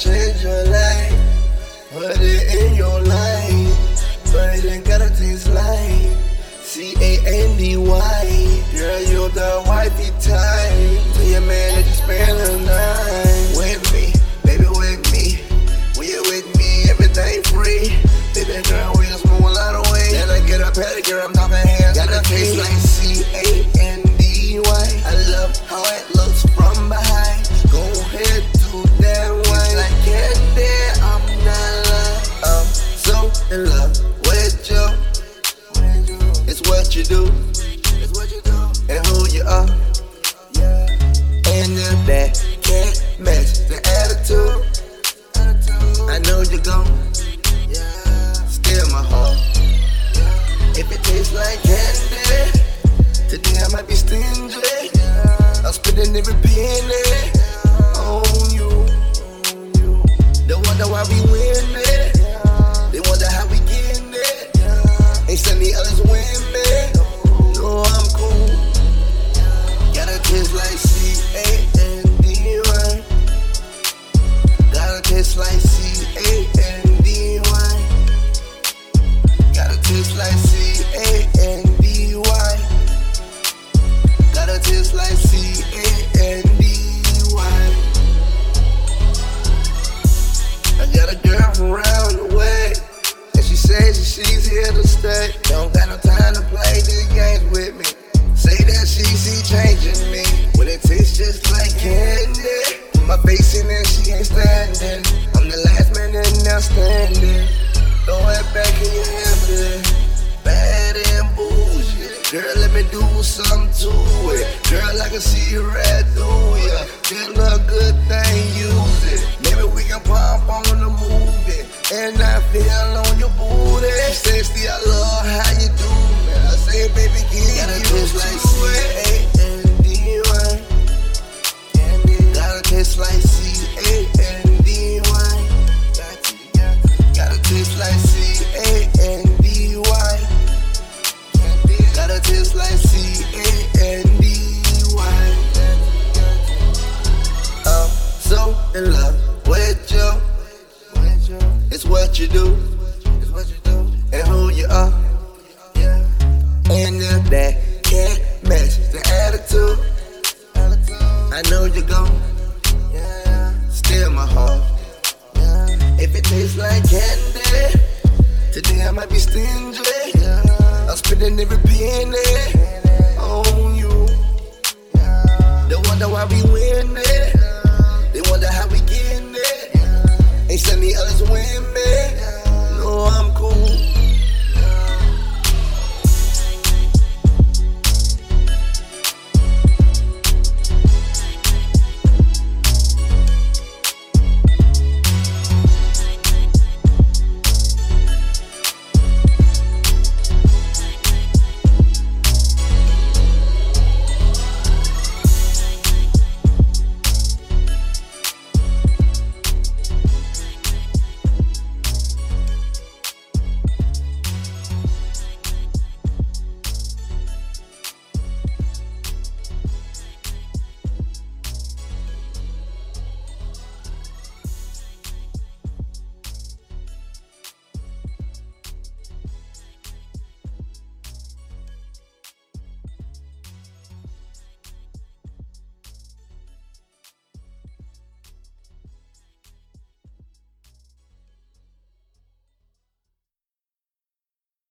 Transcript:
change your life. Put it in your life, but it and gotta taste like C A N D Y. Girl, you're the wifey type. Tell your man that you spend the night with me, baby, with me. When you with me, everything free. Baby girl, we just move a lot of weight. Then I get a pedicure, I'm not hands. gotta taste like C A N D Y. I love how it looks from behind. Go ahead. With you. It's what you do. It's what you do. And who you are. And if that can't match the attitude, I know you're gon' steal my heart. If it tastes like candy, today I might be stingy. I'm spending every penny Like got a girl the way. And she says she's here to stay. Don't got no time to play these games with me. Say that she see changing me. When it tastes just like candy. My face in there, she ain't standing. I'm the last man standing. Throw it back in your hand, Bad and bullshit. Girl, let me do something to it. Can see you right through ya. Good thing, use it. Maybe we can pop on the movie. And I feel on your booty. Sexy, I love how you do me. I say, baby, get taste like C-A-N-D-Y. What you do. And who you are. And if that can't match the attitude, I know you're gon' steal my heart. If it tastes like candy, today I might be stingy. I'm spending every penny on you. They wonder why we win.